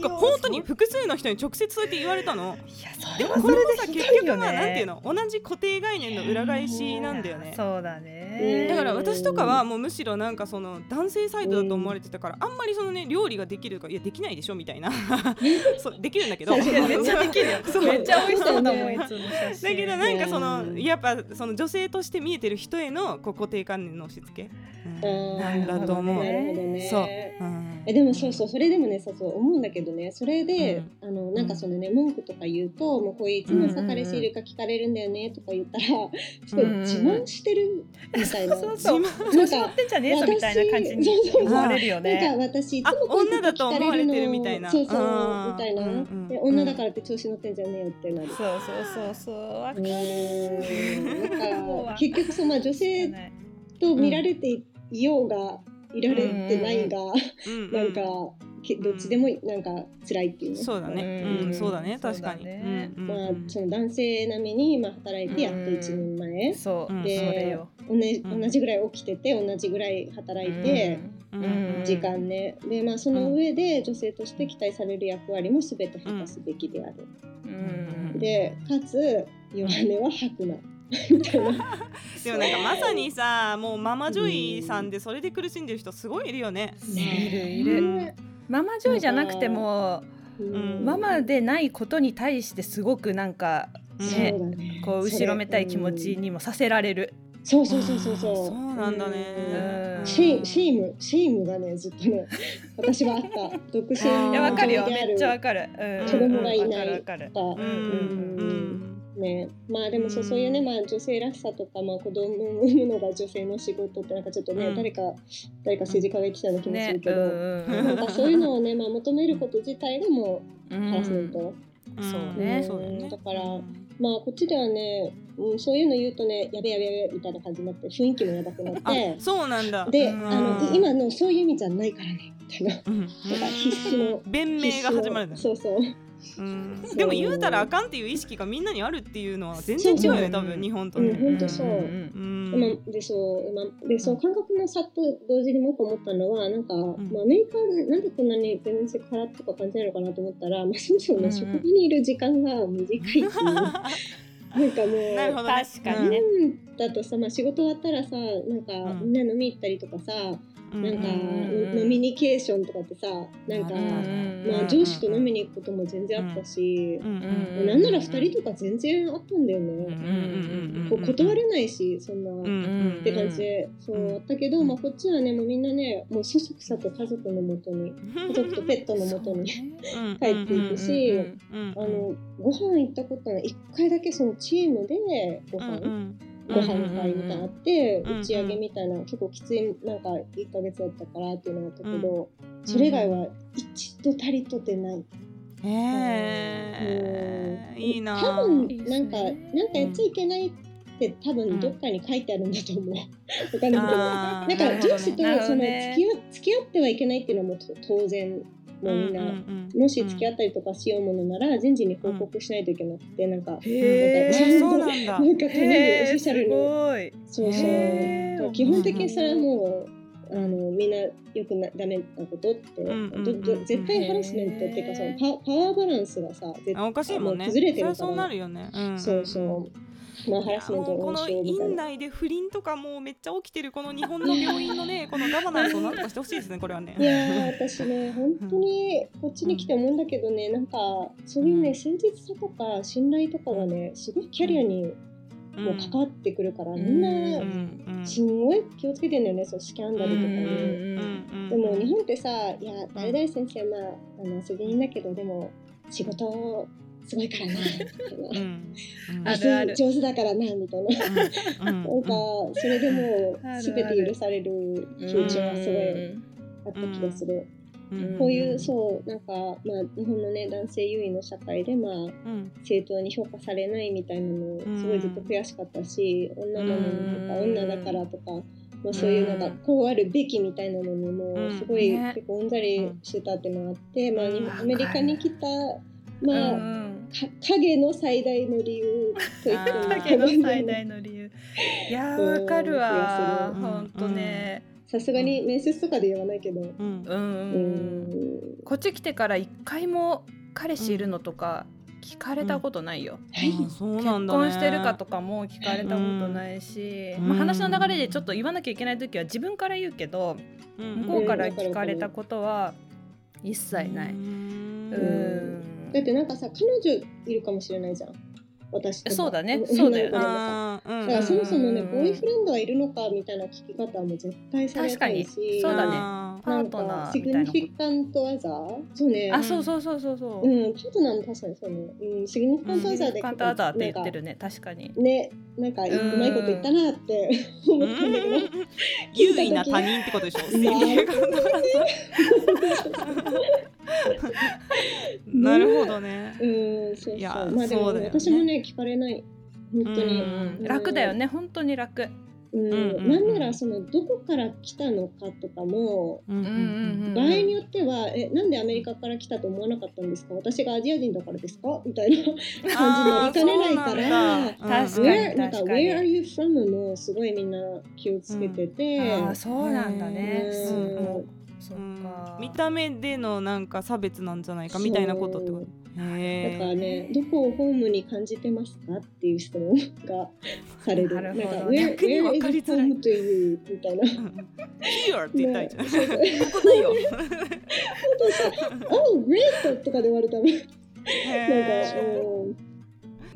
本当に複数の人に直接そうやって言われたの。いやそでもこれもさ結局はなんていうね。の？同じ固定概念の裏返しなんだよね。そうだね。だから私とかはもうむしろなんかその男性サイドだと思われてたからあんまりそのね料理ができるかいやできないでしょ？みたいな [laughs] そうできるんだけどめっちゃできるよ。[laughs] めっちゃ美味しそうだもんい。だけどなんかそのうんやっぱその女性として見えてる人へののこう固定観念の押し付け、うん、あーだと思う。なるほどね。そう、うん。えでもそうそう。それでもねさそう思うんだけどね。それで、あのなんかそのね文句とか言うともうこういつもさうんうんうん彼氏いるか聞かれるんだよねとか言ったらすごい自慢してるみたいな。そうそう自なんかってんじゃねえぞみたいな感じにそうそうそう。思われるよなんね。か私いつもあこういう女だと聞かれるのみたいな。そうそううんみたいな、うんうんで女だからって調子乗ってんじゃねえよってなる。そうそうそうそう。わかうる。[laughs] 結局その女性と見られていようがいられてないが、なんかけどっちでもなんか辛いっていうね。そうだね、うん。うん、そうだね。確かに、まあ、その男性並みにまあ働いてやっと1年前、そう、でよ。同じぐらい起きてて同じぐらい働いて、時間ねでまあその上で女性として期待される役割も全て果たすべきである、うん。でかつ弱音は吐くなみたいな。[laughs] でもなんかまさにさもうママ女医さんでそれで苦しんでる人すごいいるよね。いるいるねママジョイじゃなくても、うん。ママでないことに対してすごくなんかねこう後ろめたい気持ちにもさせられる。そうそうそうそうそう。そうなんだね。うん。シーシームシームがねずっとね私はあった。独身いやわかるよ。めっちゃわかる。うん。子供がいない。わかるわかる。うん。うんね、まあでもそううん。そういうね、まあ、女性らしさとか、まあ、子供を産むのが女性の仕事ってなんかちょっとね、うん。誰か誰か政治家が言ってたような気もすねるけど、うん。なんかそういうのをね、まあ、求めること自体がもううハラスメンんト、うん。そうねそうだよね。だからまあこっちではね、うん、そういうの言うとねやべやべやべみたいな感じになって雰囲気もやばくなっあてそうなんだ。で、うん。あの今のそういう意味じゃないからねみたいな。うん。か必死の弁明が始まるんだそうそううん。でも言うたらあかんっていう意識がみんなにあるっていうのは全然違うよね多分日本とうんね。ほんとそううん。まあ、でそう、まあ、でその感覚の差と同時にもう一個思ったのはなんか、ん。まあ、アメリカでなんでこんなに全然セクハラとか感じないのかなと思ったら、まあ、そもそも職場にいる時間が短い。っていうなんかもうなるほどね。確かにね。だとさ、まあ、仕事終わったらさなんか、うん。みんな飲み行ったりとかさ、うんなんか、うんノミニケーションとかってさなんか、うんまあ、上司と飲みに行くことも全然あったし、うなんなら2人とか全然あったんだよね。こう断れないしそんな。って感じ。で、そうあったけど、まあ、こっちはねもうみんなねもうそそくさと家族のもとに家族とペットのもとにうん帰っていくし、うんあのご飯行ったことない1回だけそのチームでご飯、うんご飯会みたいなのあって、うん打ち上げみたいな結構きついなんか1ヶ月だったからっていうのがあったけど、それ以外は一度たりとてない。へえいいな多分なんかなんかやっちゃいけないって多分どっかに書いてあるんだと思う。わかんないけど。なんか上司とその付き合付き合ってはいけないっていうのはも当然もうみんな、もし付き合ったりとかしようものなら人事に報告しないといけなくて、なんかへーえなんかそうなんだ。なんか紙でオフィシャルすに。そうそう。基本的にそれはもうあのみんなよくなダメなことって、んうんうんどど絶対ハラスメントっていうかそのパパワーバランスがさ絶あおかしいもんね。う崩れてるから。そうなるよね。うん。そうそうまあこの。院内で不倫とかもうめっちゃ起きてるこの日本の病院のね [laughs] このガバナンスをなんとかしてほしいですねこれはね。いやー私ね本当にこっちに来て思うんだけどねなんかそういうねうん。誠実さとか信頼とかがねすごいキャリアにもう関わってくるから、みんうなん。すんごい気をつけてんだよねそうスキャンダルとかに。でも日本ってさ「いや誰々先生まああの遊び人だけどでも仕事すごいからな」みたいな。あるある。上手だからなみたいな、[laughs] なんかそれでも全て許される風潮がすごいあった気がする。うん。こういうそうなんか、まあ、日本のね男性優位の社会で、まあ、正当に評価されないみたいなのすごいずっと悔しかったし、女なのにとか、うん。女だからとか、まあ、そういうのがこうあるべきみたいなのにもうん。すごいね。結構うんざりしてたってのがあって、まあ、アメリカに来た、まあうんか影の最大の理由と言っても影の最大の理由。いやーわかるわ。うん本当ね。さすがに面接とかで言わないけど。うんうんううん。んこっち来てから一回も彼氏いるのとか聞かれたことないよ。うんだね婚してるかとかも聞かれたことないし、うんまあ、話の流れでちょっと言わなきゃいけない時は自分から言うけどうん向こうから聞かれたことは一切ない。ううんんだってなんかさ彼女いるかもしれないじゃん。私そうだね。女そうだよだからそもそもね、うんボーイフレンドはいるのかみたいな聞き方はもう絶対されないし、そうだね。あー。パートナなんかシグニフィカントアザーそうね。あそうそうそうそうそう。うん、パートナーも確かにそうね。うん、シグニフィカントアザーでカンターザーって言ってるね。確かに。ね、なんかううん。まいこと言ったなって。思ったん。だけど。優位な他人ってことでしょ。[laughs] [laughs] [laughs] なるほどね。うん、そうそう。いやまあでも、そうだよね私もね聞かれない。本当に。うん楽だよね本当に楽うん。うんうんなんならそのどこから来たのかとかも。うんうんうん場合によっては、え、なんでアメリカから来たと思わなかったんですか？私がアジア人だからですか？みたいな感じになりかねないから、あーそう確かになんか、確かに Where are you from? もすごいみんな気をつけてて、ああそうなんだね見た目でのなんか差別なんじゃないかみたいなことってこと？へだからえ。ね、どこをホームに感じてますかっていう質問がされる。[laughs] なるほどんか、逆 Where, に分かりづらい home to you? みたいな。Here って言ったらいいじゃん。ねそうそうここだよ。Oh, great! とかで終わるため。なん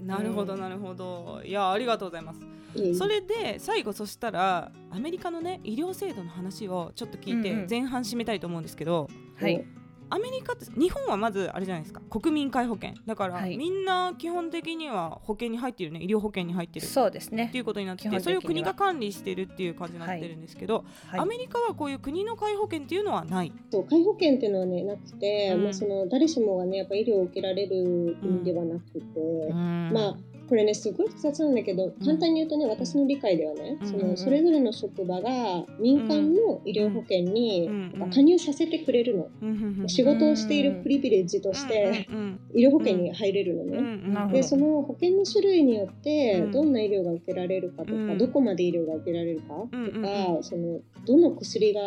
か、なるほどなるほど。いやありがとうございます。いいそれで最後そしたらアメリカのね医療制度の話をちょっと聞いてうんうん。前半締めたいと思うんですけど、はい。アメリカって日本はまずあれじゃないですか国民皆保険。だから、はい。みんな基本的には保険に入ってるね医療保険に入ってる。っそうですね。ていうことになっててそれを国が管理してるっていう感じになってるんですけど、はい。アメリカはこういう国の皆保険っていうのはない。そう介護保険っていうのはねなくて、うん。まあ、その誰しもがねやっぱ医療を受けられる国ではなくて、ままあこれねすごい複雑なんだけど簡単に言うとね私の理解ではね、うん。そのそれぞれの職場が民間の医療保険に加入させてくれるの、仕事をしているプリビレッジとして医療保険に入れるのね。でその保険の種類によってうん。どんな医療が受けられるかとか、うん。どこまで医療が受けられるかとか、そのどの薬が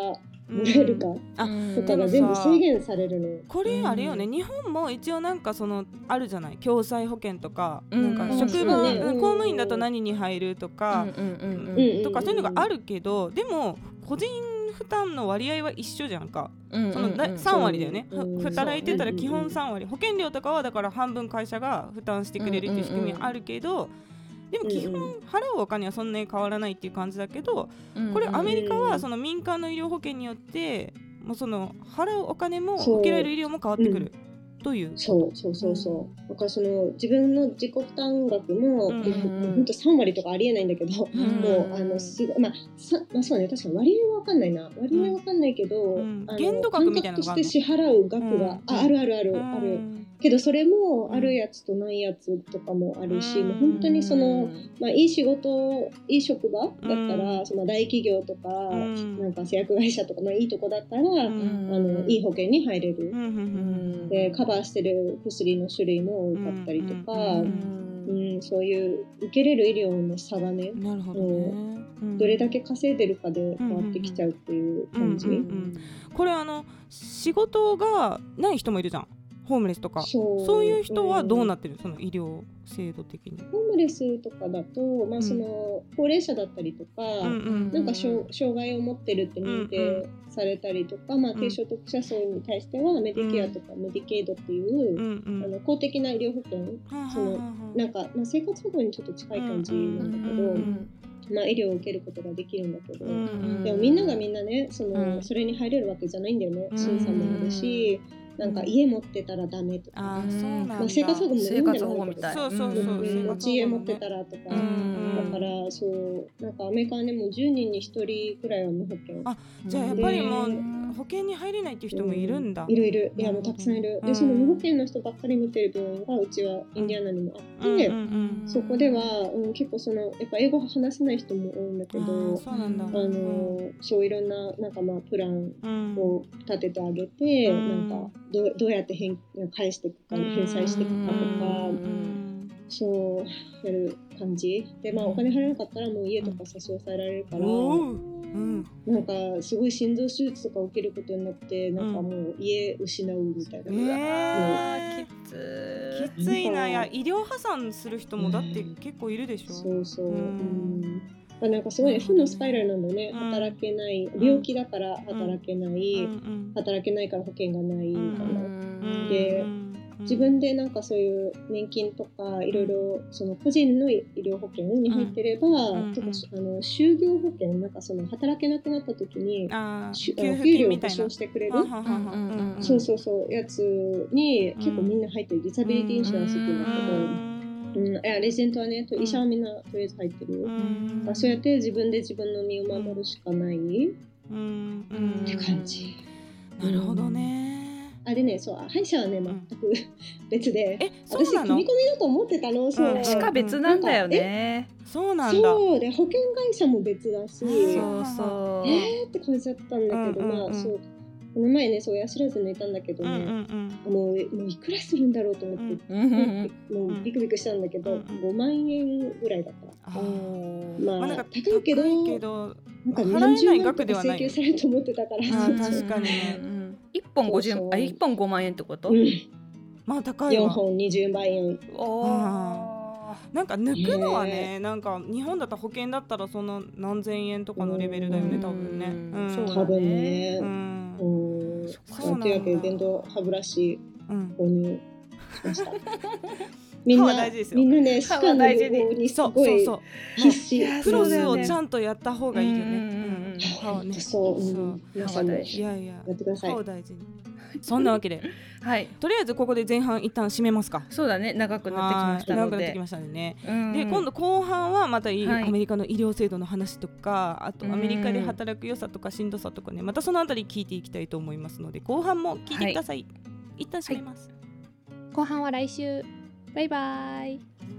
もらえるかあとかが全部制限されるの。これあれよね、日本も一応なんかそのあるじゃない？共済保険とか、うん。なんかうん。職場、公務員だと何に入るとか、とかそういうのがあるけどでも個人負担の割合は一緒じゃんか、うんそのだうんうん。3割だよね、働いてたら基本3割。保険料とかはだから半分会社が負担してくれるっていう仕組みはあるけど、でも基本うん。うん払うお金はそんなに変わらないっていう感じだけどうんこれアメリカうんはその民間の医療保険によってもうその払うお金も受けられる医療も変わってくるという。そうそうそうそう。だからその自分の自己負担額も、うんう本当三割とかありえないんだけど、うんもうあのすごいまあさまあそうね。確かに割合はわかんないな。割合はわかんないけど、うん。限度額みたいなのがあるとして支払う額が、うん。ああるあるある、ある。けどそれもあるやつとないやつとかもあるし、うんもう本当にその、まあ、いい仕事いい職場だったら、うん。その大企業とか、ん。なんか製薬会社とかのいいとこだったら、うん。あのいい保険に入れる。でカバーしてる薬の種類も多かったりとか、ううんんそういう受けれる医療の差がね、なるほどね。うんどれだけ稼いでるかで変わってきちゃうっていう感じ。これあの仕事がない人もいるじゃんホームレスとかそう。いう人はどうなっってる、その医療制度的に。ホームレスとかだと、まあ、その高齢者だったりとか、うんなんか障障害を持ってるって認定されたりとか、まあ、うん。低所得者層に対してはメディケアとかメディケイドっていう、うんうん。あの公的な医療保険そのなんか、まあ、生活保護にちょっと近い感じなんだけど、うんうんまあ、医療を受けることができるんだけど、うんうん。でもみんながみんなねその、うん。それに入れるわけじゃないんだよねうん。審査もあるし、なんか家持ってたらダメとか、あーそうなんだ。まあ、生活保護も生活保護みたい。そうそうそうう。ん。生活保護もね持ち家持ってたらとか、うん。だからそうなんかアメリカはねもう10人に1人くらいは無保険。あじゃあやっぱりもうで保険に入れないっていう人もいるんだ。いるいる。いやもうたくさんいる、うん。でその無保険の人ばっかり見てる病院がうちはインディアナにもあって、うんうんそこでは、うん、結構そのやっぱ英語話せない人も多いんだけどーそうなんだ。あのそういろんななんかまあプランうん。を立ててあげて、うん。なんかどうどうやって返返していくか返済していくかとか、うん。そうやる感じ。でまあお金払えなかったらもう家とか差し押さえられるから、うん。なんかすごい心臓手術とか受けることになってなんかもう家失うみたいな、ねえあーきつきついな、いや医療破産する人もだって結構いるでしょ。そうそう、ううんんまあ、なんかすごいね負のスパイラルなんだよね、うん。働けない。病気だから働けない、うん働けないから保険がないみたいな、うんでうん自分でなんかそういう年金とかいろいろその個人の医療保険に入ってれば、うんとかあの就業保険なんかその働けなくなった時にあ給料を保証してくれる？そうそうそうやつに結構みんな入ってる。ディサビリティインシュランスっていうんだけど、うん。いやレジェントはねと医者はみんなとりあえず入ってるよ、うん。そうやって自分で自分の身を守るしかない。っうん。うん。て感じ。なるほどね。あれね、そう、歯医者はね、全く別で。えそう私、なの？組み込みだと思ってたの、そう。うんしか別なんだよね。そうなんだ。そうで、保険会社も別だし。そうそう。えーって感じだったんだけど、まあ、そう。この前ね、そう、親知らず抜いたんだけどうんうんね。うん。もう、もういくらするんだろうと思って。うん。うんもうビクビクしたんだけど、うんうん。5万円ぐらいだった。まあ、まあなんか高いけど、けどなんか何十万とか額ではない。請求されると思ってたから。確かにね。うん。一本五十そうそう。あ一本五万円ってこと？うん、まあ高い4わ本20万円。おあなんか抜くのはねねなんか日本だったら保険だったらその何千円とかのレベルだよねうん。多分ね。うん。うんそう多分ね。う。んうん。そうというわけで電動歯ブラシうん。購入しました。[laughs] みん歯はな大事ですよ。みんなね歯歯間の予防にすそうごいそうそう必死。いやクロスをちゃんとやった方がいいよね。うんうんうんうんうん。歯はね。そう、皆さんもやってください。歯を。大事にそんなわけで。[laughs] はい。とりあえずここで前半一旦締めますか。そうだね。長くなってきました長くなってき。ましたね。うん。で今度後半はまたいいはい。アメリカの医療制度の話とかあとアメリカで働く良さとかしんどさとかね。またそのあたり聞いていきたいと思いますので後半も聞いてください、一旦締めます、後半は来週。バイバイ